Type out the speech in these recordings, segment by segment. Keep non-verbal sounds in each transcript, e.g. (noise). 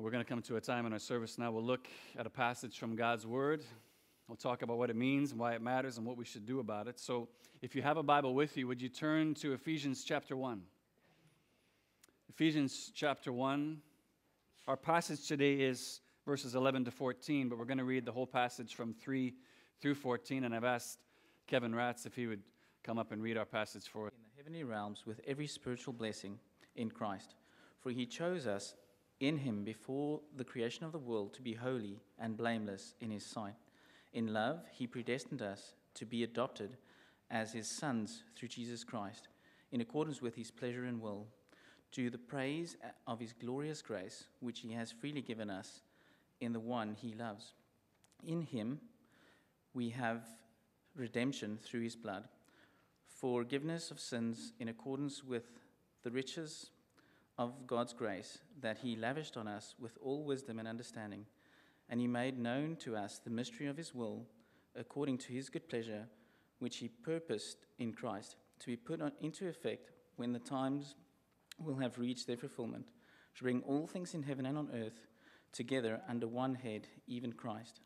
We're going to come to a time in our service now. We'll look at a passage from God's Word. We'll talk about what it means and why it matters and what we should do about it. So, if you have a Bible with you, would you turn to Ephesians chapter 1? Ephesians chapter 1. Our passage today is verses 11 to 14, but we're going to read the whole passage from 3 through 14. And I've asked Kevin Ratz if he would come up and read our passage for us. In the heavenly realms with every spiritual blessing in Christ. For he chose us in him before the creation of the world to be holy and blameless in his sight. In love, he predestined us to be adopted as his sons through Jesus Christ, in accordance with his pleasure and will, to the praise of his glorious grace, which he has freely given us in the one he loves. In him we have redemption through his blood, forgiveness of sins in accordance with the riches of God's grace that he lavished on us with all wisdom and understanding. And he made known to us the mystery of his will, according to his good pleasure, which he purposed in Christ, to be put on, into effect when the times will have reached their fulfillment, to bring all things in heaven and on earth together under one head, even Christ.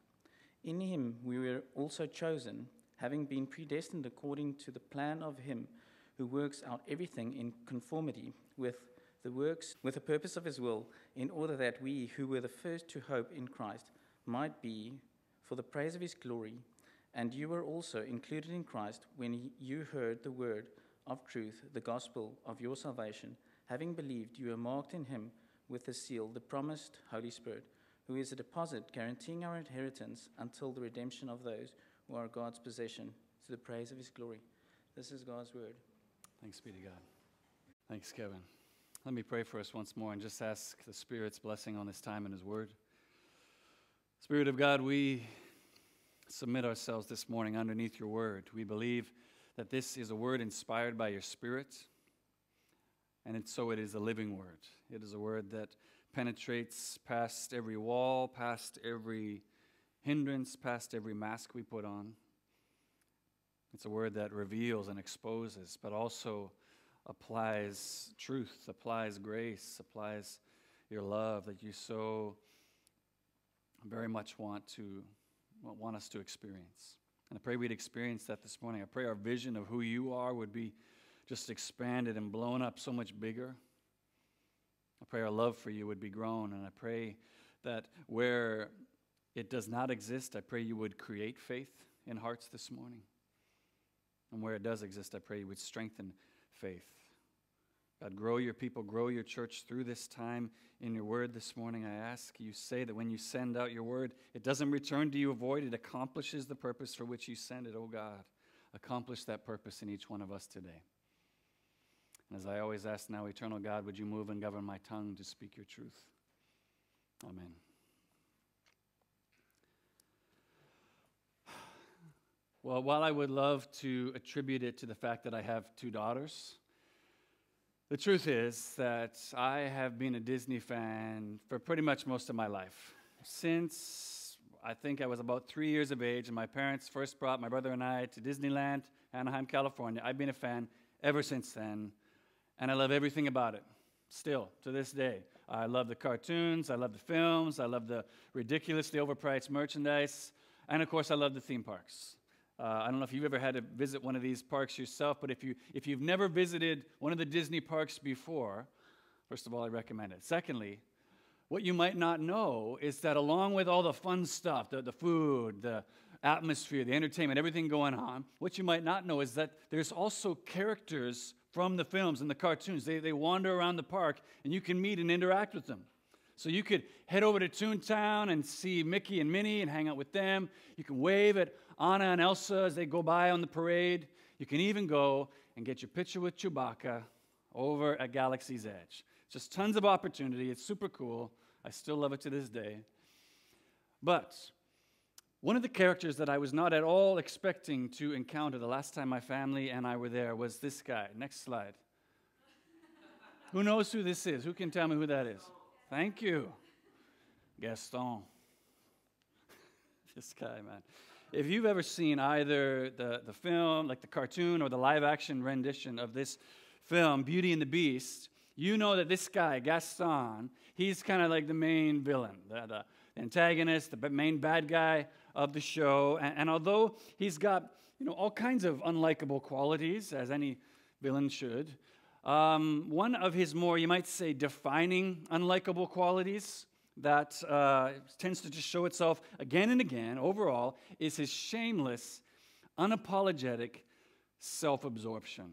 In him we were also chosen, having been predestined according to the plan of him who works out everything in conformity with the works with the purpose of his will, in order that we, who were the first to hope in Christ, might be for the praise of his glory. And you were also included in Christ when you heard the word of truth, the gospel of your salvation. Having believed, you are marked in him with the seal, the promised Holy Spirit, who is a deposit guaranteeing our inheritance until the redemption of those who are God's possession, to the praise of his glory. This is God's word. Thanks be to God. Thanks, Kevin. Let me pray for us once more and just ask the Spirit's blessing on this time and His Word. Spirit of God, we submit ourselves this morning underneath your Word. We believe that this is a Word inspired by your Spirit, and so it is a living Word. It is a Word that penetrates past every wall, past every hindrance, past every mask we put on. It's a Word that reveals and exposes, but also applies truth, applies grace, applies your love that you so very much want to want us to experience. And I pray we'd experience that this morning. I pray our vision of who you are would be just expanded and blown up so much bigger. I pray our love for you would be grown, and I pray that where it does not exist, I pray you would create faith in hearts this morning. And where it does exist, I pray you would strengthen faith. God, grow your people, grow your church through this time in your word this morning. I ask you say that when you send out your word, it doesn't return to you void, it accomplishes the purpose for which you send it, oh God. Accomplish that purpose in each one of us today. And as I always ask now, eternal God, would you move and govern my tongue to speak your truth? Amen. Well, while I would love to attribute it to the fact that I have two daughters, the truth is that I have been a Disney fan for pretty much most of my life. Since I think I was about three years of age, and my parents first brought my brother and I to Disneyland, Anaheim, California. I've been a fan ever since then, and I love everything about it, still, to this day. I love the cartoons, I love the films, I love the ridiculously overpriced merchandise, and of course, I love the theme parks. Uh, I don't know if you've ever had to visit one of these parks yourself, but if, you, if you've never visited one of the Disney parks before, first of all, I recommend it. Secondly, what you might not know is that along with all the fun stuff, the, the food, the atmosphere, the entertainment, everything going on, what you might not know is that there's also characters from the films and the cartoons. They, they wander around the park, and you can meet and interact with them. So you could head over to Toontown and see Mickey and Minnie and hang out with them. You can wave at Anna and Elsa as they go by on the parade. You can even go and get your picture with Chewbacca over at Galaxy's Edge. Just tons of opportunity. It's super cool. I still love it to this day. But one of the characters that I was not at all expecting to encounter the last time my family and I were there was this guy. Next slide. who knows who this is? Who can tell me who that is? Thank you. Gaston. (laughs) this guy, man if you've ever seen either the, the film, like the cartoon, or the live action rendition of this film, Beauty and the Beast, you know that this guy, Gaston, he's kind of like the main villain, the, the, antagonist, the main bad guy of the show. And, and although he's got you know all kinds of unlikable qualities, as any villain should, um, one of his more, you might say, defining unlikable qualities that uh, tends to just show itself again and again overall is his shameless, unapologetic self absorption.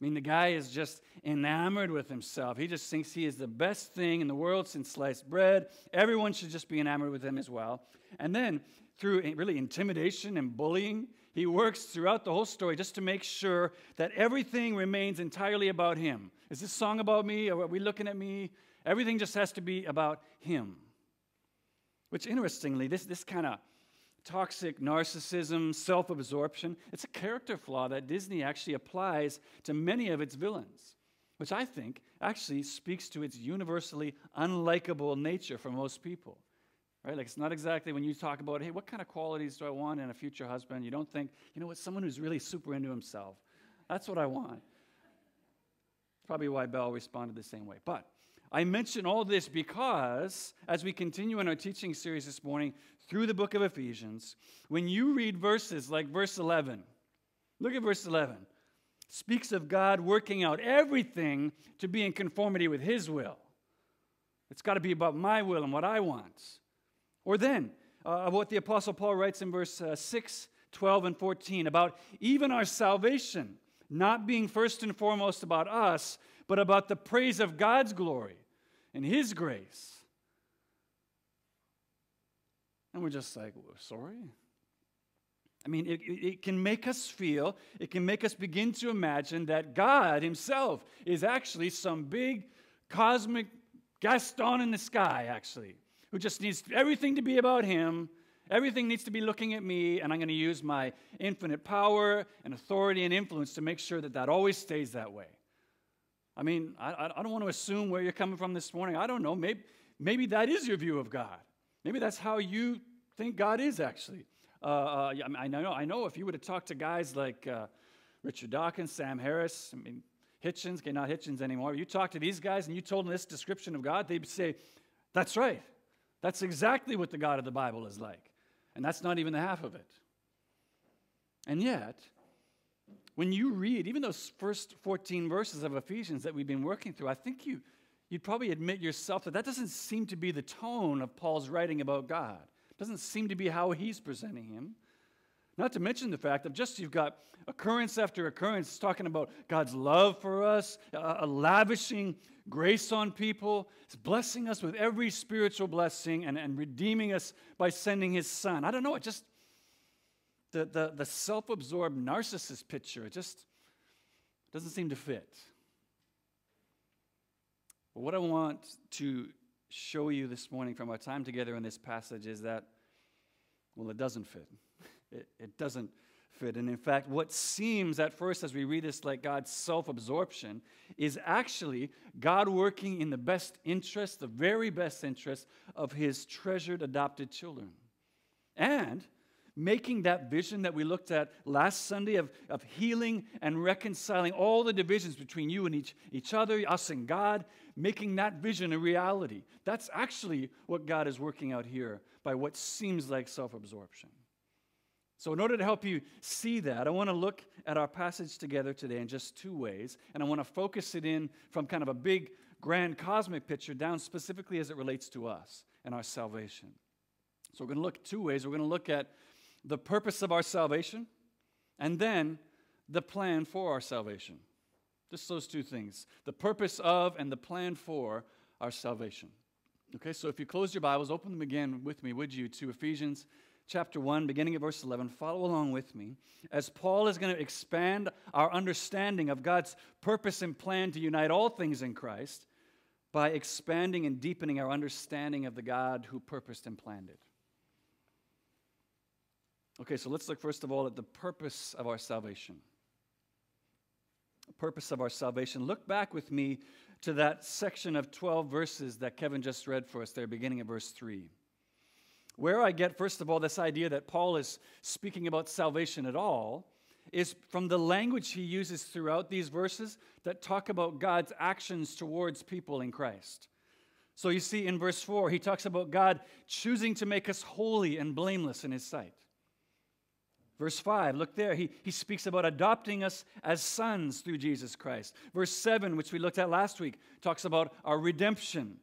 I mean, the guy is just enamored with himself. He just thinks he is the best thing in the world since sliced bread. Everyone should just be enamored with him as well. And then, through really intimidation and bullying, he works throughout the whole story just to make sure that everything remains entirely about him. Is this song about me? Or are we looking at me? Everything just has to be about him. Which, interestingly, this, this kind of toxic narcissism, self absorption, it's a character flaw that Disney actually applies to many of its villains, which I think actually speaks to its universally unlikable nature for most people. Right? Like, it's not exactly when you talk about, hey, what kind of qualities do I want in a future husband? You don't think, you know what, someone who's really super into himself. That's what I want. Probably why Belle responded the same way. But I mention all this because as we continue in our teaching series this morning through the book of Ephesians, when you read verses like verse 11, look at verse 11, speaks of God working out everything to be in conformity with His will. It's got to be about my will and what I want. Or then, uh, what the Apostle Paul writes in verse uh, 6, 12, and 14 about even our salvation not being first and foremost about us, but about the praise of God's glory and His grace. And we're just like, sorry? I mean, it, it can make us feel, it can make us begin to imagine that God Himself is actually some big cosmic Gaston in the sky, actually, who just needs everything to be about Him. Everything needs to be looking at me, and I'm going to use my infinite power and authority and influence to make sure that that always stays that way. I mean, I, I don't want to assume where you're coming from this morning. I don't know. Maybe, maybe that is your view of God. Maybe that's how you think God is actually. Uh, uh, I, know, I know if you would have talked to guys like uh, Richard Dawkins, Sam Harris, I mean, Hitchens, okay, not Hitchens anymore. You talk to these guys and you told them this description of God, they'd say, That's right. That's exactly what the God of the Bible is like. And that's not even the half of it. And yet, when you read even those first 14 verses of Ephesians that we've been working through, I think you, you'd probably admit yourself that that doesn't seem to be the tone of Paul's writing about God. It doesn't seem to be how he's presenting him. Not to mention the fact that just you've got occurrence after occurrence talking about God's love for us, uh, lavishing grace on people, blessing us with every spiritual blessing and, and redeeming us by sending his son. I don't know, it just the, the, the self absorbed narcissist picture. It just doesn't seem to fit. But what I want to show you this morning from our time together in this passage is that, well, it doesn't fit. It, it doesn't fit. And in fact, what seems at first as we read this like God's self absorption is actually God working in the best interest, the very best interest of his treasured adopted children. And making that vision that we looked at last Sunday of, of healing and reconciling all the divisions between you and each, each other, us and God, making that vision a reality. That's actually what God is working out here by what seems like self absorption. So, in order to help you see that, I want to look at our passage together today in just two ways, and I want to focus it in from kind of a big, grand cosmic picture down specifically as it relates to us and our salvation. So, we're going to look two ways. We're going to look at the purpose of our salvation, and then the plan for our salvation. Just those two things the purpose of and the plan for our salvation. Okay, so if you close your Bibles, open them again with me, would you, to Ephesians chapter 1, beginning at verse 11. Follow along with me as Paul is going to expand our understanding of God's purpose and plan to unite all things in Christ by expanding and deepening our understanding of the God who purposed and planned it. Okay, so let's look first of all at the purpose of our salvation. The purpose of our salvation. Look back with me to that section of 12 verses that Kevin just read for us there, beginning at verse 3. Where I get, first of all, this idea that Paul is speaking about salvation at all is from the language he uses throughout these verses that talk about God's actions towards people in Christ. So you see in verse 4, he talks about God choosing to make us holy and blameless in his sight. Verse 5, look there, he, he speaks about adopting us as sons through Jesus Christ. Verse 7, which we looked at last week, talks about our redemption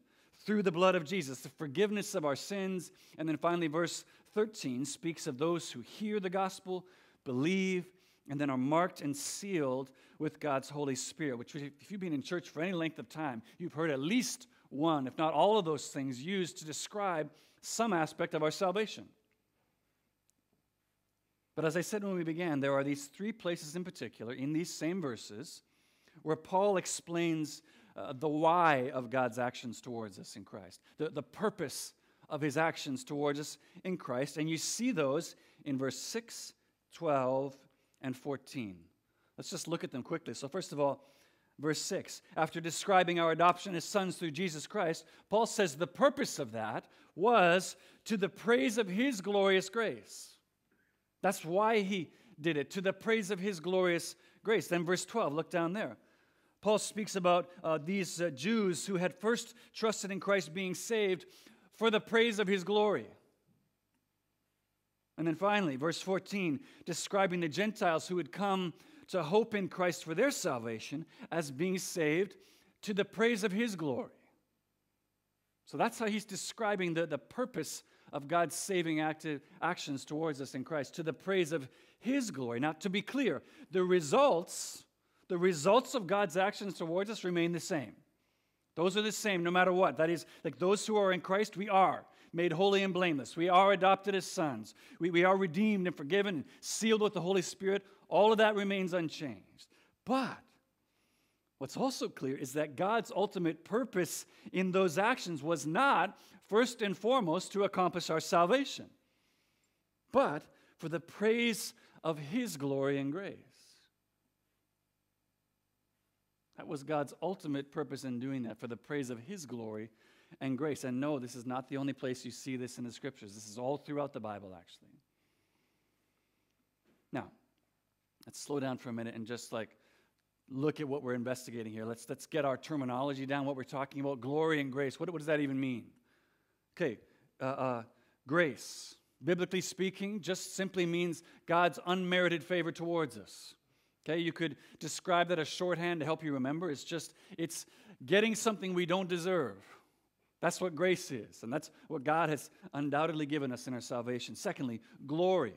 through the blood of Jesus, the forgiveness of our sins. And then finally, verse 13 speaks of those who hear the gospel, believe, and then are marked and sealed with God's Holy Spirit, which, if you've been in church for any length of time, you've heard at least one, if not all of those things, used to describe some aspect of our salvation. But as I said when we began, there are these three places in particular in these same verses where Paul explains uh, the why of God's actions towards us in Christ, the, the purpose of his actions towards us in Christ. And you see those in verse 6, 12, and 14. Let's just look at them quickly. So, first of all, verse 6, after describing our adoption as sons through Jesus Christ, Paul says the purpose of that was to the praise of his glorious grace. That's why he did it, to the praise of his glorious grace. Then, verse 12, look down there. Paul speaks about uh, these uh, Jews who had first trusted in Christ being saved for the praise of his glory. And then finally, verse 14, describing the Gentiles who had come to hope in Christ for their salvation as being saved to the praise of his glory. So that's how he's describing the, the purpose of God's saving active actions towards us in Christ, to the praise of his glory. Now, to be clear, the results, the results of God's actions towards us remain the same. Those are the same no matter what. That is, like those who are in Christ, we are made holy and blameless. We are adopted as sons. We, we are redeemed and forgiven and sealed with the Holy Spirit. All of that remains unchanged. But what's also clear is that God's ultimate purpose in those actions was not first and foremost to accomplish our salvation, but for the praise of His glory and grace. That was God's ultimate purpose in doing that, for the praise of His glory and grace. And no, this is not the only place you see this in the scriptures. This is all throughout the Bible, actually. Now, let's slow down for a minute and just like look at what we're investigating here. Let's, let's get our terminology down, what we're talking about. Glory and grace. What, what does that even mean? Okay, uh, uh, grace, biblically speaking, just simply means God's unmerited favor towards us. Okay, you could describe that as shorthand to help you remember. It's just, it's getting something we don't deserve. That's what grace is, and that's what God has undoubtedly given us in our salvation. Secondly, glory.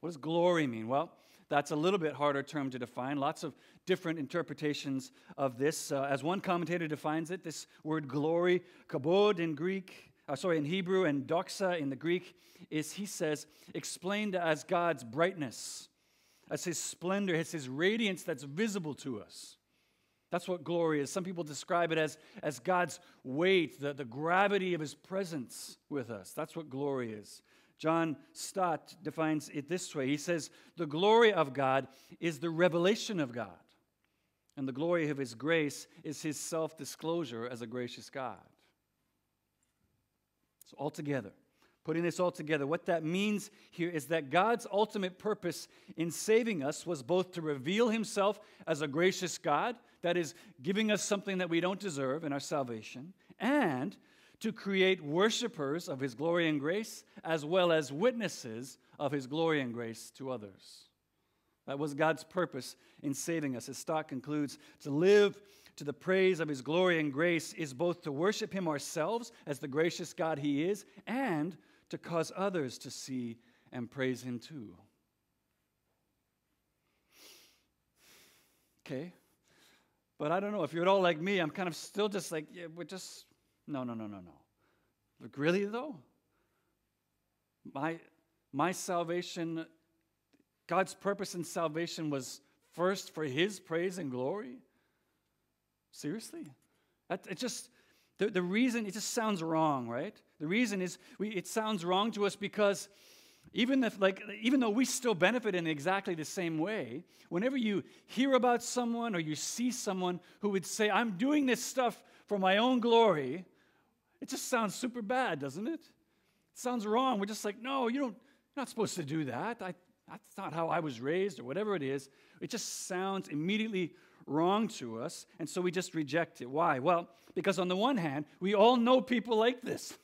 What does glory mean? Well, that's a little bit harder term to define. Lots of different interpretations of this. Uh, as one commentator defines it, this word glory, kabod in Greek, uh, sorry, in Hebrew, and doxa in the Greek, is, he says, explained as God's brightness, as his splendor, as his radiance that's visible to us. That's what glory is. Some people describe it as, as God's weight, the, the gravity of his presence with us. That's what glory is. John Stott defines it this way He says, The glory of God is the revelation of God, and the glory of his grace is his self disclosure as a gracious God. So, altogether, putting this all together, what that means here is that God's ultimate purpose in saving us was both to reveal himself as a gracious God that is, giving us something that we don't deserve in our salvation, and to create worshipers of his glory and grace, as well as witnesses of his glory and grace to others. That was God's purpose in saving us. As Stott concludes, to live to the praise of his glory and grace is both to worship him ourselves as the gracious God he is, and to cause others to see and praise him too. Okay, but I don't know. If you're at all like me, I'm kind of still just like, yeah, we're just, no, no, no, no, no. Like, really, though? My, my salvation, God's purpose in salvation was first for His praise and glory? Seriously? That, it just, the, the reason, it just sounds wrong, right? The reason is we, it sounds wrong to us because even if like even though we still benefit in exactly the same way whenever you hear about someone or you see someone who would say i'm doing this stuff for my own glory it just sounds super bad doesn't it it sounds wrong we're just like no you don't you're not supposed to do that I, that's not how i was raised or whatever it is it just sounds immediately wrong to us, and so we just reject it. Why? Well, because on the one hand, we all know people like this.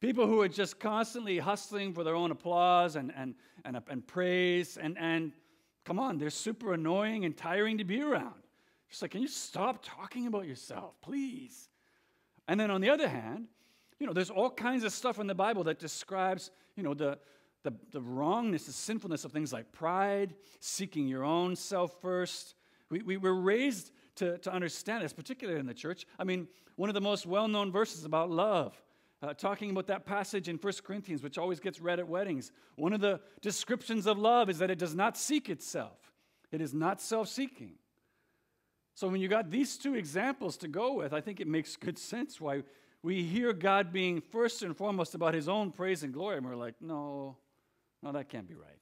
People who are just constantly hustling for their own applause and, and, and, and praise, and, and come on, they're super annoying and tiring to be around. Just like, can you stop talking about yourself, please? And then on the other hand, you know, there's all kinds of stuff in the Bible that describes, you know, the, the, the wrongness, the sinfulness of things like pride, seeking your own self first. We, we were raised to, to understand this, particularly in the church. I mean, one of the most well known verses about love, uh, talking about that passage in 1 Corinthians, which always gets read at weddings. One of the descriptions of love is that it does not seek itself, it is not self seeking. So when you got these two examples to go with, I think it makes good sense why we hear God being first and foremost about his own praise and glory, and we're like, no, no, that can't be right.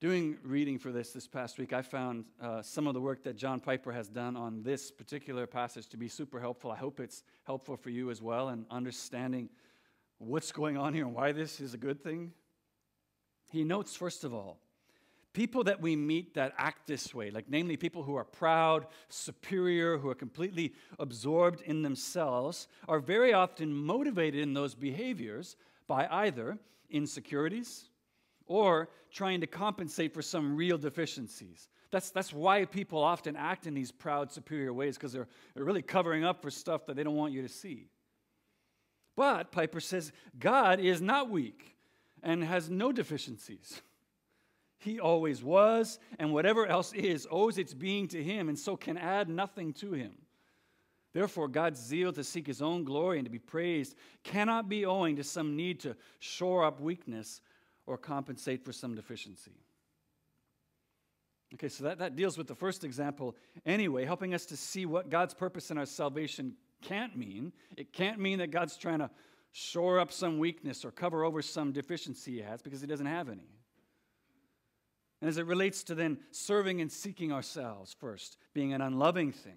Doing reading for this this past week, I found uh, some of the work that John Piper has done on this particular passage to be super helpful. I hope it's helpful for you as well in understanding what's going on here and why this is a good thing. He notes, first of all, people that we meet that act this way, like namely people who are proud, superior, who are completely absorbed in themselves, are very often motivated in those behaviors by either insecurities or trying to compensate for some real deficiencies. That's, that's why people often act in these proud, superior ways, because they're, they're really covering up for stuff that they don't want you to see. But, Piper says, God is not weak and has no deficiencies. He always was, and whatever else is owes its being to Him, and so can add nothing to Him. Therefore, God's zeal to seek His own glory and to be praised cannot be owing to some need to shore up weakness or compensate for some deficiency. Okay, so that, that deals with the first example anyway, helping us to see what God's purpose in our salvation can't mean. It can't mean that God's trying to shore up some weakness or cover over some deficiency he has because he doesn't have any. And as it relates to then serving and seeking ourselves first, being an unloving thing,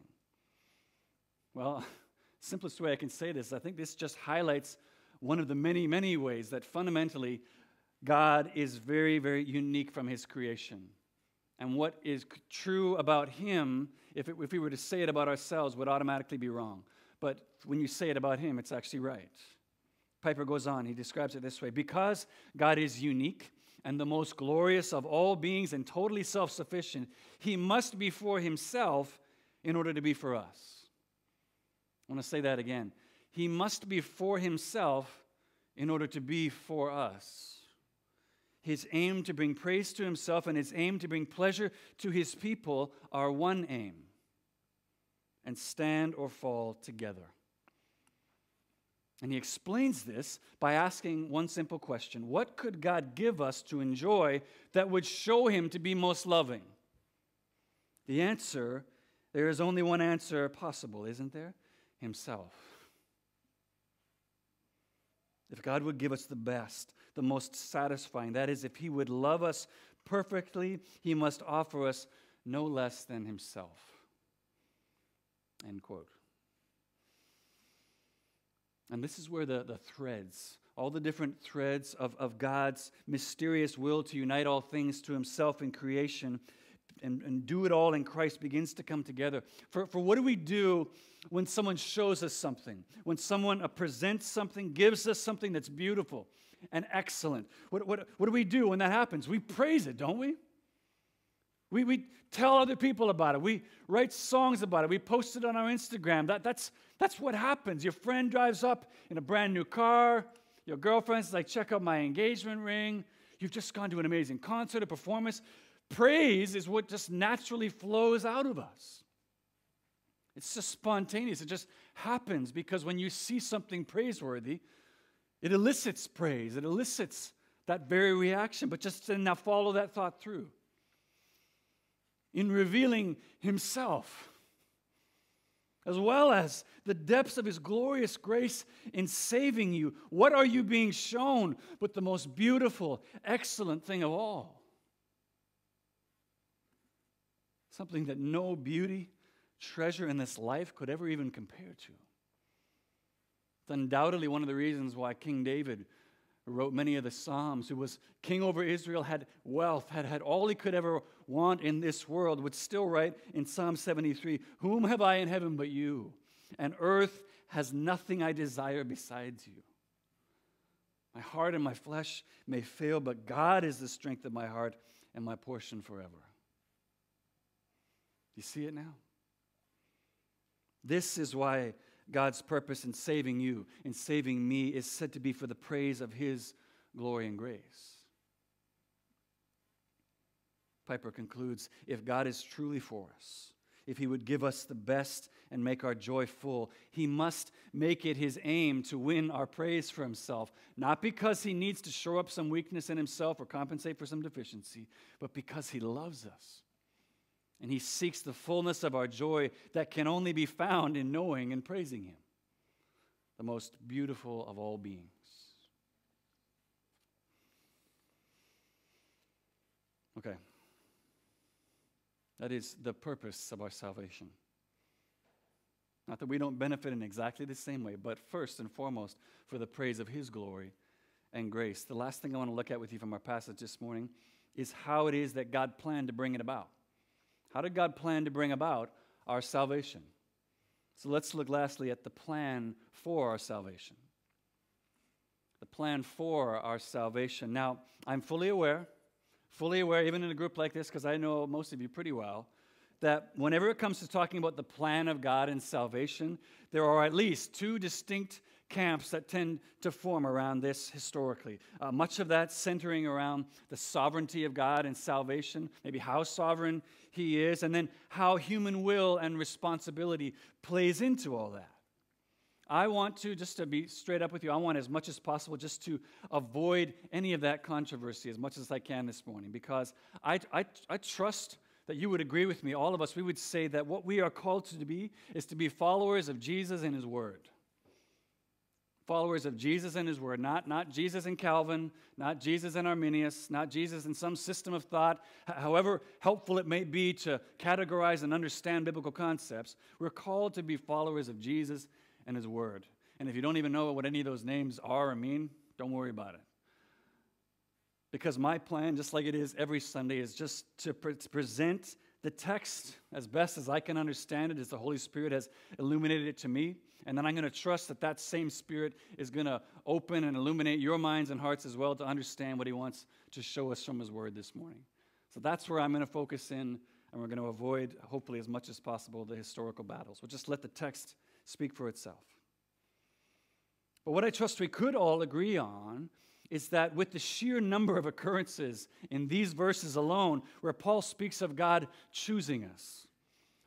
well, (laughs) simplest way I can say this, I think this just highlights one of the many, many ways that fundamentally God is very, very unique from his creation. And what is true about him, if, it, if we were to say it about ourselves, would automatically be wrong. But when you say it about him, it's actually right. Piper goes on, he describes it this way Because God is unique and the most glorious of all beings and totally self sufficient, he must be for himself in order to be for us. I want to say that again. He must be for himself in order to be for us his aim to bring praise to himself and his aim to bring pleasure to his people are one aim and stand or fall together. And he explains this by asking one simple question What could God give us to enjoy that would show him to be most loving? The answer there is only one answer possible, isn't there? Himself. If God would give us the best, the most satisfying. That is, if He would love us perfectly, He must offer us no less than Himself. End quote. And this is where the, the threads, all the different threads of, of God's mysterious will to unite all things to Himself in creation and, and do it all in Christ begins to come together. For, for what do we do when someone shows us something? When someone presents something, gives us something that's beautiful? And excellent. What, what, what do we do when that happens? We praise it, don't we? We, we tell other people about it. We write songs about it. We post it on our Instagram. That, that's, that's what happens. Your friend drives up in a brand new car. Your girlfriend's like, check out my engagement ring. You've just gone to an amazing concert, a performance. Praise is what just naturally flows out of us. It's just spontaneous. It just happens because when you see something praiseworthy, it elicits praise, it elicits that very reaction, but just to now follow that thought through. In revealing Himself, as well as the depths of His glorious grace in saving you, what are you being shown but the most beautiful, excellent thing of all? Something that no beauty, treasure in this life could ever even compare to. It's undoubtedly one of the reasons why King David wrote many of the Psalms, who was king over Israel, had wealth, had had all he could ever want in this world, would still write in Psalm 73 Whom have I in heaven but you? And earth has nothing I desire besides you. My heart and my flesh may fail, but God is the strength of my heart and my portion forever. You see it now? This is why God's purpose in saving you, in saving me, is said to be for the praise of His glory and grace. Piper concludes if God is truly for us, if He would give us the best and make our joy full, He must make it His aim to win our praise for Himself, not because He needs to show up some weakness in Himself or compensate for some deficiency, but because He loves us and he seeks the fullness of our joy that can only be found in knowing and praising him, the most beautiful of all beings. Okay. That is the purpose of our salvation. Not that we don't benefit in exactly the same way, but first and foremost for the praise of His glory and grace. The last thing I want to look at with you from our passage this morning is how it is that God planned to bring it about. How did God plan to bring about our salvation? So let's look lastly at the plan for our salvation. The plan for our salvation. Now, I'm fully aware, fully aware, even in a group like this, because I know most of you pretty well, that whenever it comes to talking about the plan of God and salvation, there are at least two distinct camps that tend to form around this historically. Uh, much of that centering around the sovereignty of God and salvation, maybe how sovereign He is, and then how human will and responsibility plays into all that. I want to, just to be straight up with you, I want as much as possible just to avoid any of that controversy as much as I can this morning because I, I, I trust that you would agree with me, all of us, we would say that what we are called to be is to be followers of Jesus and His Word followers of Jesus and his word, not, not Jesus and Calvin, not Jesus and Arminius, not Jesus and some system of thought, however helpful it may be to categorize and understand biblical concepts. We're called to be followers of Jesus and his word. And if you don't even know what any of those names are or mean, don't worry about it. Because my plan, just like it is every Sunday, is just to, pre- to present the text as best as I can understand it, as the Holy Spirit has illuminated it to me. And then I'm going to trust that that same Spirit is going to open and illuminate your minds and hearts as well to understand what He wants to show us from His Word this morning. So that's where I'm going to focus in, and we're going to avoid, hopefully, as much as possible, the historical battles. We'll just let the text speak for itself. But what I trust we could all agree on is that with the sheer number of occurrences in these verses alone, where Paul speaks of God choosing us,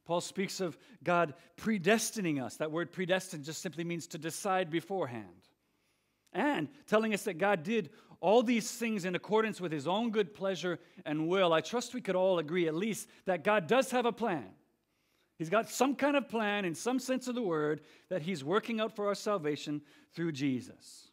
Paul speaks of God predestining us. That word predestined just simply means to decide beforehand. And telling us that God did all these things in accordance with his own good pleasure and will. I trust we could all agree, at least, that God does have a plan. He's got some kind of plan, in some sense of the word, that he's working out for our salvation through Jesus.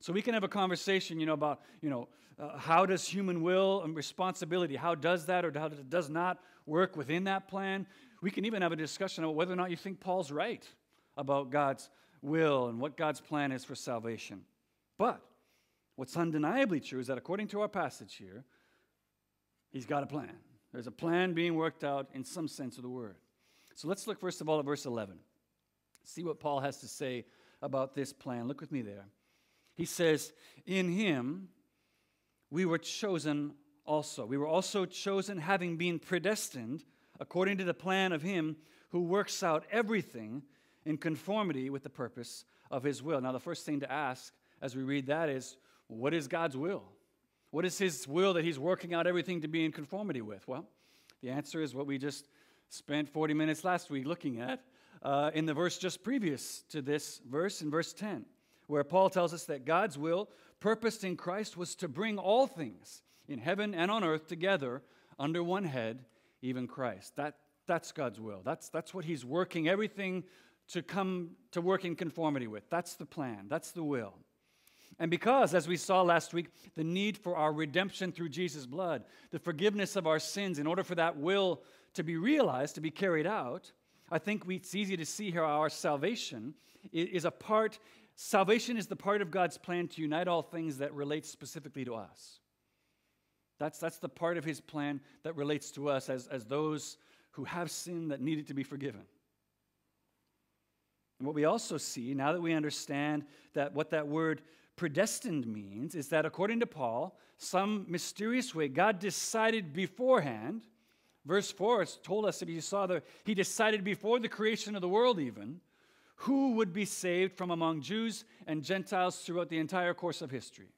So we can have a conversation, you know, about, you know, uh, how does human will and responsibility, how does that or how does not work within that plan? We can even have a discussion about whether or not you think Paul's right about God's will and what God's plan is for salvation. But what's undeniably true is that according to our passage here, he's got a plan. There's a plan being worked out in some sense of the word. So let's look first of all at verse 11. See what Paul has to say about this plan. Look with me there. He says, In him we were chosen also. We were also chosen, having been predestined according to the plan of Him who works out everything in conformity with the purpose of His will. Now, the first thing to ask as we read that is what is God's will? What is His will that He's working out everything to be in conformity with? Well, the answer is what we just spent 40 minutes last week looking at uh, in the verse just previous to this verse, in verse 10, where Paul tells us that God's will, purposed in Christ, was to bring all things in heaven and on earth together under one head even Christ. That, that's God's will. That's, that's what He's working everything to come to work in conformity with. That's the plan, that's the will. And because, as we saw last week, the need for our redemption through Jesus' blood, the forgiveness of our sins, in order for that will to be realized, to be carried out, I think it's easy to see here our salvation is a part salvation is the part of God's plan to unite all things that relates specifically to us. That's, that's the part of his plan that relates to us as, as those who have sin that needed to be forgiven. And what we also see, now that we understand that what that word predestined means, is that according to Paul, some mysterious way, God decided beforehand. Verse 4 it's told us, if you saw the, he decided before the creation of the world even, who would be saved from among Jews and Gentiles throughout the entire course of history.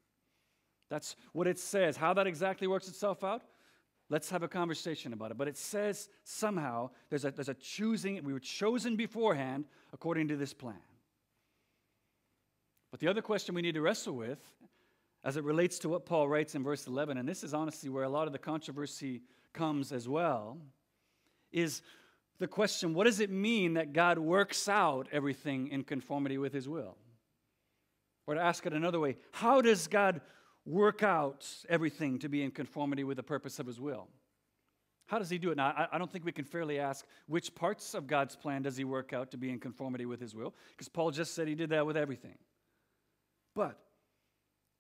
That's what it says. How that exactly works itself out, let's have a conversation about it. But it says somehow there's a, there's a choosing, we were chosen beforehand according to this plan. But the other question we need to wrestle with, as it relates to what Paul writes in verse 11, and this is honestly where a lot of the controversy comes as well, is the question what does it mean that God works out everything in conformity with his will? Or to ask it another way, how does God work out everything to be in conformity with the purpose of his will? How does he do it? Now, I, don't think we can fairly ask which parts of God's plan does he work out to be in conformity with his will, because Paul just said he did that with everything. But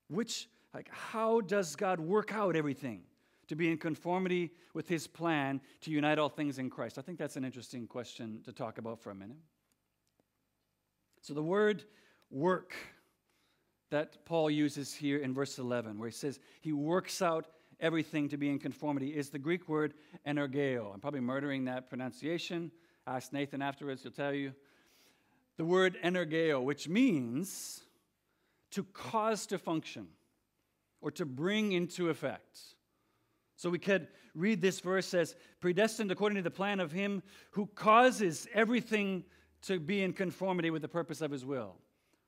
which, like, how does God work out everything? To be in conformity with his plan to unite all things in Christ? I think that's an interesting question to talk about for a minute. So, the word work that Paul uses here in verse 11, where he says he works out everything to be in conformity, is the Greek word energeo. I'm probably murdering that pronunciation. Ask Nathan afterwards, he'll tell you. The word energeo, which means to cause to function or to bring into effect. So we could read this verse as predestined according to the plan of Him who causes everything to be in conformity with the purpose of His will,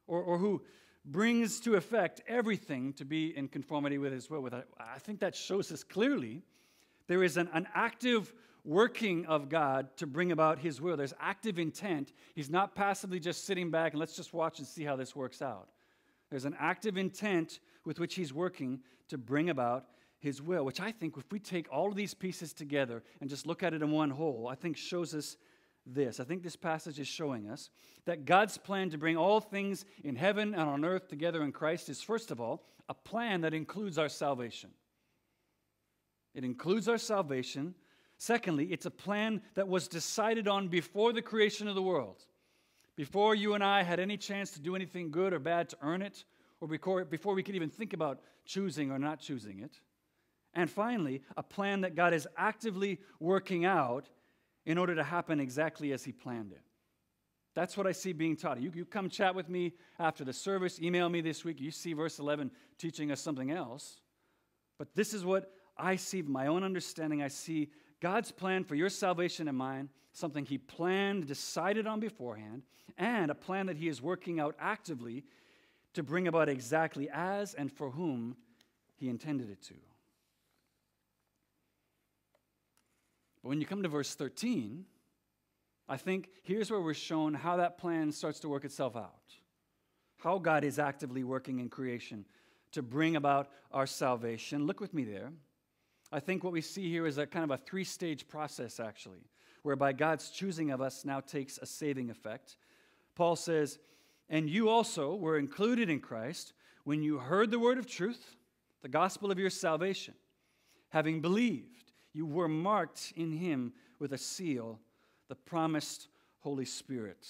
or, or who brings to effect everything to be in conformity with His will. I think that shows us clearly there is an, an active working of God to bring about His will. There's active intent. He's not passively just sitting back and let's just watch and see how this works out. There's an active intent with which He's working to bring about his will, which I think, if we take all of these pieces together and just look at it in one whole, I think shows us this. I think this passage is showing us that God's plan to bring all things in heaven and on earth together in Christ is, first of all, a plan that includes our salvation. It includes our salvation. Secondly, it's a plan that was decided on before the creation of the world. Before you and I had any chance to do anything good or bad to earn it, or before we could even think about choosing or not choosing it. And finally, a plan that God is actively working out in order to happen exactly as He planned it. That's what I see being taught. You, you come chat with me after the service, email me this week. You see verse 11 teaching us something else. But this is what I see, my own understanding. I see God's plan for your salvation and mine, something He planned, decided on beforehand, and a plan that He is working out actively to bring about exactly as and for whom He intended it to. But when you come to verse 13, I think here's where we're shown how that plan starts to work itself out. How God is actively working in creation to bring about our salvation. Look with me there. I think what we see here is a kind of a three stage process, actually, whereby God's choosing of us now takes a saving effect. Paul says, And you also were included in Christ when you heard the word of truth, the gospel of your salvation, having believed. You were marked in him with a seal, the promised Holy Spirit.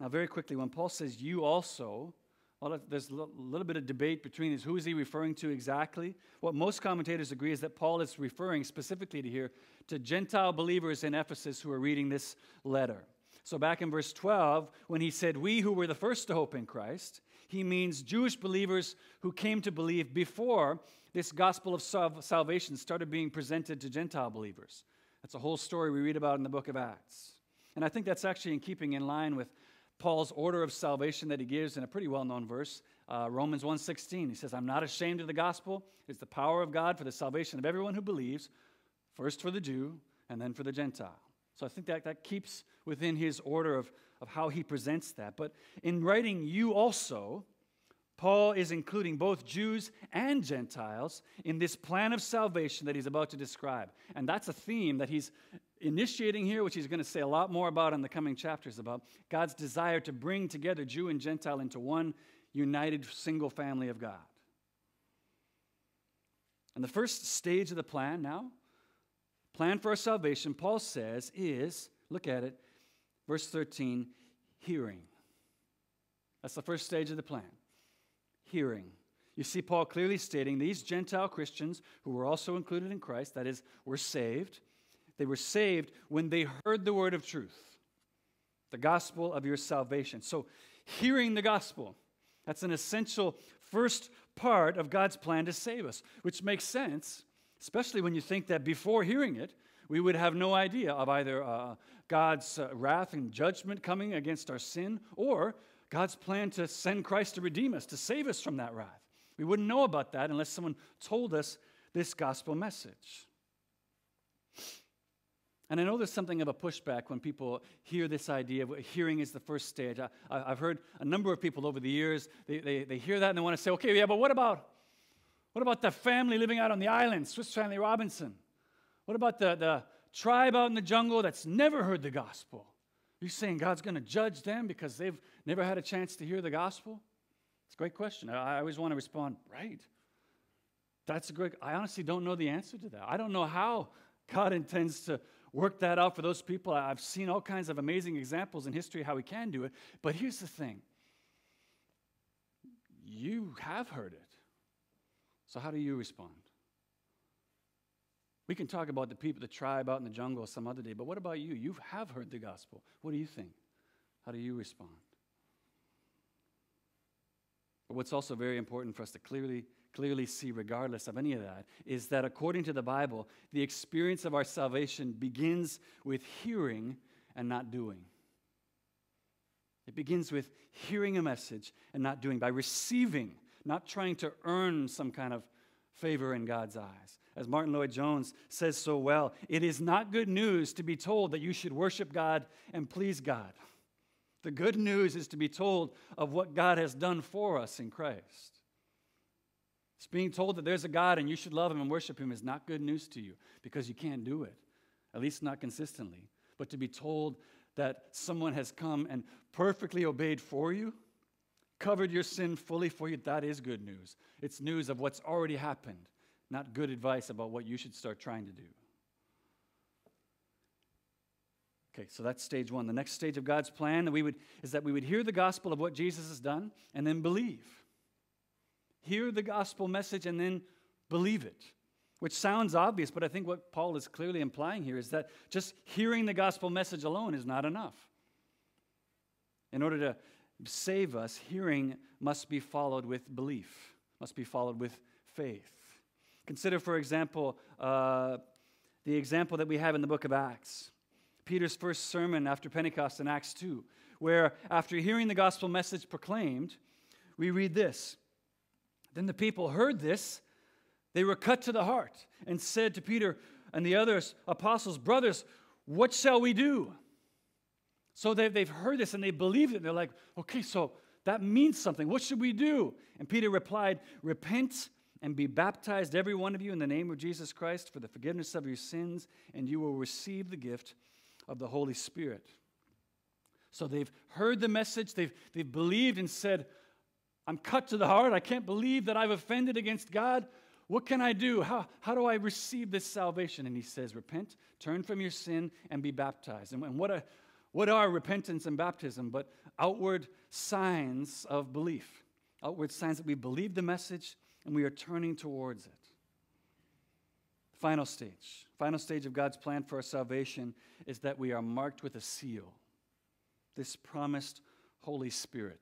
Now, very quickly, when Paul says you also, well, there's a little bit of debate between these. Who is he referring to exactly? What most commentators agree is that Paul is referring specifically to here to Gentile believers in Ephesus who are reading this letter. So, back in verse 12, when he said, We who were the first to hope in Christ, he means Jewish believers who came to believe before this gospel of salvation started being presented to Gentile believers. That's a whole story we read about in the book of Acts. And I think that's actually in keeping in line with Paul's order of salvation that he gives in a pretty well-known verse, uh, Romans 1.16. He says, I'm not ashamed of the gospel. It's the power of God for the salvation of everyone who believes, first for the Jew and then for the Gentile. So I think that that keeps within his order of, of how he presents that. But in writing you also, Paul is including both Jews and Gentiles in this plan of salvation that he's about to describe. And that's a theme that he's initiating here, which he's going to say a lot more about in the coming chapters about God's desire to bring together Jew and Gentile into one united single family of God. And the first stage of the plan now, plan for our salvation, Paul says, is look at it, verse 13, hearing. That's the first stage of the plan. Hearing. You see Paul clearly stating these Gentile Christians who were also included in Christ, that is, were saved. They were saved when they heard the word of truth, the gospel of your salvation. So, hearing the gospel, that's an essential first part of God's plan to save us, which makes sense, especially when you think that before hearing it, we would have no idea of either uh, God's uh, wrath and judgment coming against our sin or God's plan to send Christ to redeem us, to save us from that wrath. We wouldn't know about that unless someone told us this gospel message. And I know there's something of a pushback when people hear this idea of hearing is the first stage. I, have heard a number of people over the years, they, they, they hear that and they want to say, okay, yeah, but what about, what about the family living out on the island, Swiss Family Robinson? What about the, the tribe out in the jungle that's never heard the gospel? Are you saying God's going to judge them because they've never had a chance to hear the gospel? It's a great question. I, always want to respond, right. That's a great, I honestly don't know the answer to that. I don't know how God intends to work that out for those people. I've seen all kinds of amazing examples in history how he can do it. But here's the thing you have heard it. So, how do you respond? We can talk about the people, the tribe out in the jungle some other day, but what about you? You have heard the gospel. What do you think? How do you respond? But what's also very important for us to clearly clearly see, regardless of any of that, is that according to the Bible, the experience of our salvation begins with hearing and not doing. It begins with hearing a message and not doing, by receiving, not trying to earn some kind of favor in God's eyes. As Martyn Lloyd-Jones says so well, it is not good news to be told that you should worship God and please God. The good news is to be told of what God has done for us in Christ. It's being told that there's a God and you should love him and worship him is not good news to you because you can't do it, at least not consistently. But to be told that someone has come and perfectly obeyed for you, covered your sin fully for you, that is good news. It's news of what's already happened, not good advice about what you should start trying to do. Okay, so that's stage one. The next stage of God's plan that we would, is that we would hear the gospel of what Jesus has done and then believe hear the gospel message and then believe it, which sounds obvious, but I think what Paul is clearly implying here is that just hearing the gospel message alone is not enough. In order to save us, hearing must be followed with belief, must be followed with faith. Consider, for example, uh, the example that we have in the book of Acts. Peter's first sermon after Pentecost in Acts 2, where after hearing the gospel message proclaimed, we read this then the people heard this. They were cut to the heart and said to Peter and the other apostles, Brothers, what shall we do? So they've, heard this and they believed it. They're like, Okay, so that means something. What should we do? And Peter replied, Repent and be baptized, every one of you, in the name of Jesus Christ for the forgiveness of your sins, and you will receive the gift of the Holy Spirit. So they've heard the message, they've, they've believed and said, I'm cut to the heart. I can't believe that I've offended against God. What can I do? How, how do I receive this salvation? And he says, Repent, turn from your sin, and be baptized. And, and what, a, what are repentance and baptism but outward signs of belief? Outward signs that we believe the message and we are turning towards it. Final stage. Final stage of God's plan for our salvation is that we are marked with a seal, this promised Holy Spirit.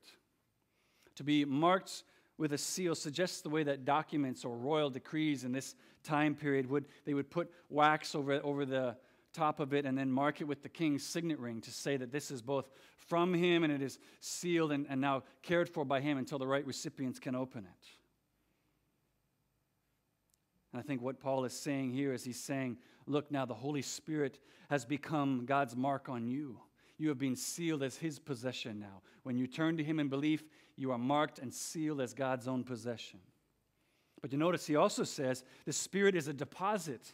To be marked with a seal suggests the way that documents or royal decrees in this time period would they would put wax over, over the top of it and then mark it with the king's signet ring to say that this is both from him and it is sealed and, and now cared for by him until the right recipients can open it. And I think what Paul is saying here is he's saying, look, now the Holy Spirit has become God's mark on you. You have been sealed as his possession now. When you turn to him in belief, you are marked and sealed as God's own possession. But you notice he also says the Spirit is a deposit,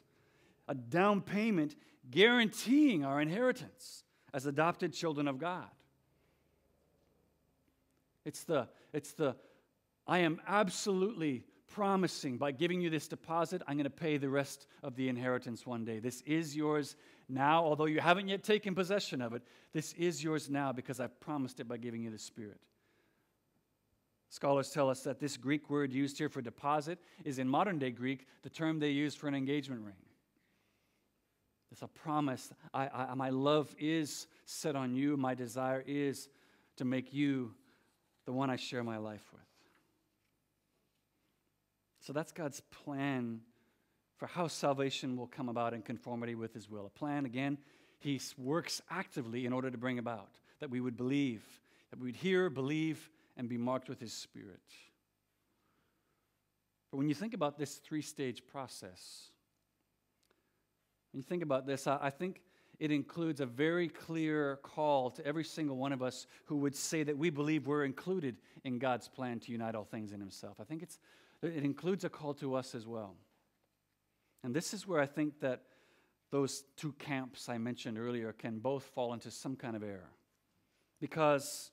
a down payment guaranteeing our inheritance as adopted children of God. It's the, it's the, I am absolutely promising by giving you this deposit, I'm going to pay the rest of the inheritance one day. This is yours now, although you haven't yet taken possession of it. This is yours now because I've promised it by giving you the Spirit. Scholars tell us that this Greek word used here for deposit is in modern day Greek the term they use for an engagement ring. It's a promise. I, I, my love is set on you. My desire is to make you the one I share my life with. So that's God's plan for how salvation will come about in conformity with His will. A plan, again, He works actively in order to bring about that we would believe, that we would hear, believe, and be marked with His Spirit. But when you think about this three stage process, when you think about this, I, I think it includes a very clear call to every single one of us who would say that we believe we're included in God's plan to unite all things in Himself. I think it's, it includes a call to us as well. And this is where I think that those two camps I mentioned earlier can both fall into some kind of error. Because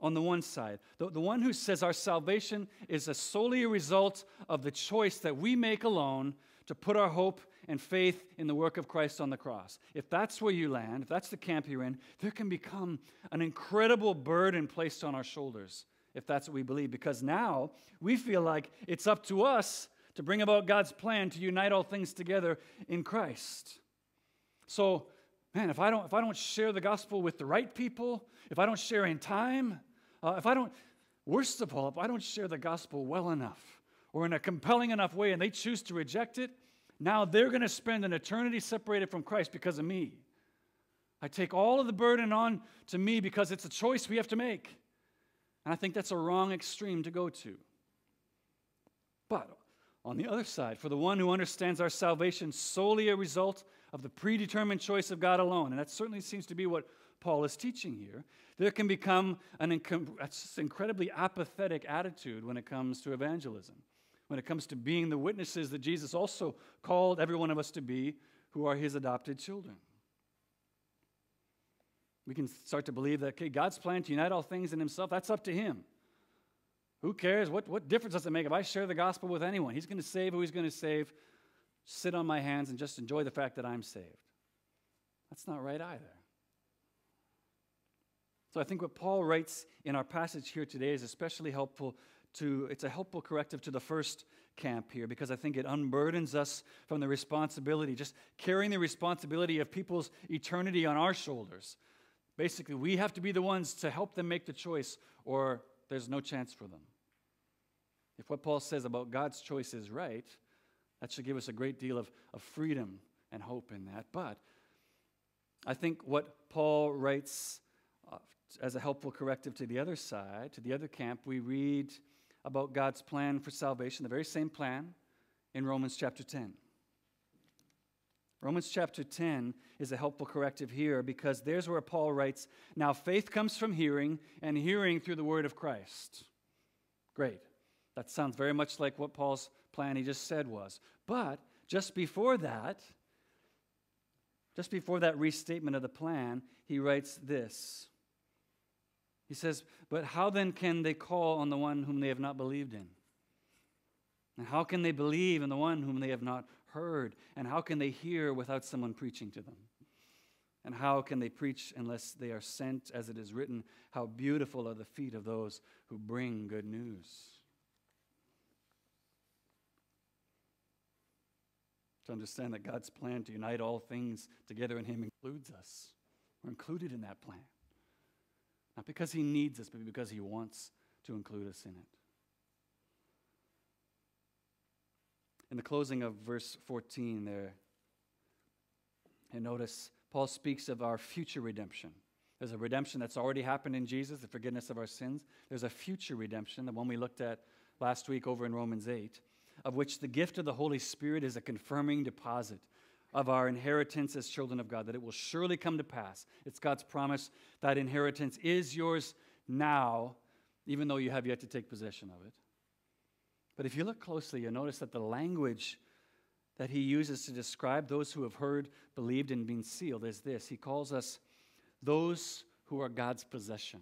on the one side. The, the one who says our salvation is a solely a result of the choice that we make alone to put our hope and faith in the work of Christ on the cross. If that's where you land, if that's the camp you're in, there can become an incredible burden placed on our shoulders if that's what we believe, because now we feel like it's up to us to bring about God's plan to unite all things together in Christ. So, man, if I don't if I don't share the gospel with the right people, if I don't share in time, uh, if I don't, worst of all, if I don't share the gospel well enough or in a compelling enough way and they choose to reject it, now they're going to spend an eternity separated from Christ because of me. I take all of the burden on to me because it's a choice we have to make. And I think that's a wrong extreme to go to. But on the other side, for the one who understands our salvation solely a result of the predetermined choice of God alone, and that certainly seems to be what Paul is teaching here, there can become an inc- incredibly apathetic attitude when it comes to evangelism, when it comes to being the witnesses that Jesus also called every one of us to be who are his adopted children. We can start to believe that, okay, God's plan to unite all things in himself, that's up to him. Who cares? What, what difference does it make if I share the gospel with anyone? He's going to save who he's going to save. Sit on my hands and just enjoy the fact that I'm saved. That's not right either. So I think what Paul writes in our passage here today is especially helpful to, it's a helpful corrective to the first camp here because I think it unburdens us from the responsibility, just carrying the responsibility of people's eternity on our shoulders. Basically, we have to be the ones to help them make the choice, or there's no chance for them. If what Paul says about God's choice is right, that should give us a great deal of, of freedom and hope in that. But I think what Paul writes uh, as a helpful corrective to the other side, to the other camp, we read about God's plan for salvation, the very same plan in Romans chapter 10. Romans chapter 10 is a helpful corrective here because there's where Paul writes, Now faith comes from hearing, and hearing through the word of Christ. Great. That sounds very much like what Paul's plan he just said was. But just before that, just before that restatement of the plan, he writes this he says, But how then can they call on the one whom they have not believed in? And how can they believe in the one whom they have not heard? And how can they hear without someone preaching to them? And how can they preach unless they are sent, as it is written, How beautiful are the feet of those who bring good news? To understand that God's plan to unite all things together in Him includes us. We're included in that plan. Not because he needs us, but because he wants to include us in it. In the closing of verse 14, there, and notice Paul speaks of our future redemption. There's a redemption that's already happened in Jesus, the forgiveness of our sins. There's a future redemption, the one we looked at last week over in Romans 8, of which the gift of the Holy Spirit is a confirming deposit of our inheritance as children of God, that it will surely come to pass. It's God's promise that inheritance is yours now, even though you have yet to take possession of it. But if you look closely, you'll notice that the language that he uses to describe those who have heard, believed, and been sealed is this He calls us those who are God's possession.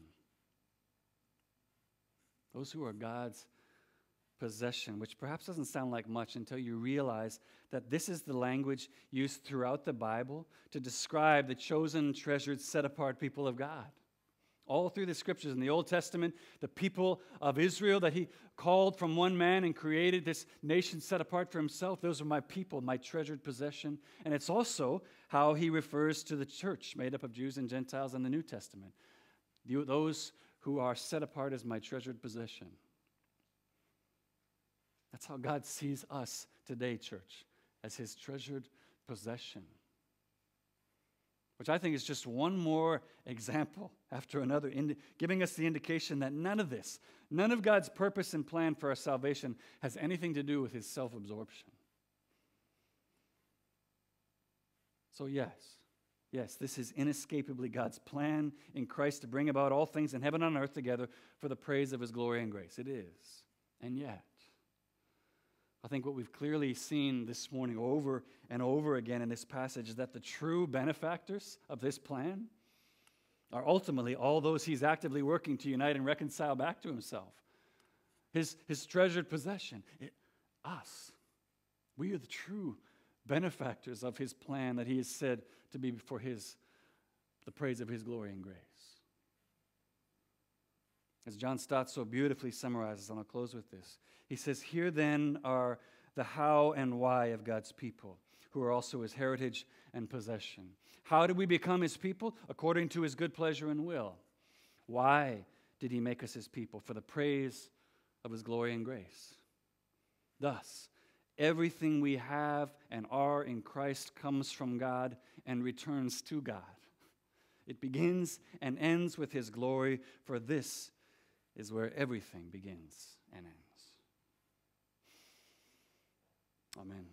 Those who are God's possession, which perhaps doesn't sound like much until you realize that this is the language used throughout the Bible to describe the chosen, treasured, set apart people of God. All through the scriptures in the Old Testament, the people of Israel that he called from one man and created this nation set apart for himself, those are my people, my treasured possession. And it's also how he refers to the church made up of Jews and Gentiles in the New Testament. Those who are set apart as my treasured possession. That's how God sees us today, church, as his treasured possession. Which I think is just one more example (laughs) after another, giving us the indication that none of this, none of God's purpose and plan for our salvation has anything to do with his self absorption. So, yes, yes, this is inescapably God's plan in Christ to bring about all things in heaven and on earth together for the praise of his glory and grace. It is. And yet, I think what we've clearly seen this morning over and over again in this passage is that the true benefactors of this plan are ultimately all those he's actively working to unite and reconcile back to himself. His, his treasured possession, it, us. We are the true benefactors of his plan that he has said to be for his, the praise of his glory and grace. As John Stott so beautifully summarizes, and I'll close with this. He says, Here then are the how and why of God's people, who are also his heritage and possession. How did we become his people? According to his good pleasure and will. Why did he make us his people? For the praise of his glory and grace. Thus, everything we have and are in Christ comes from God and returns to God. It begins and ends with his glory, for this is where everything begins and ends. Amen.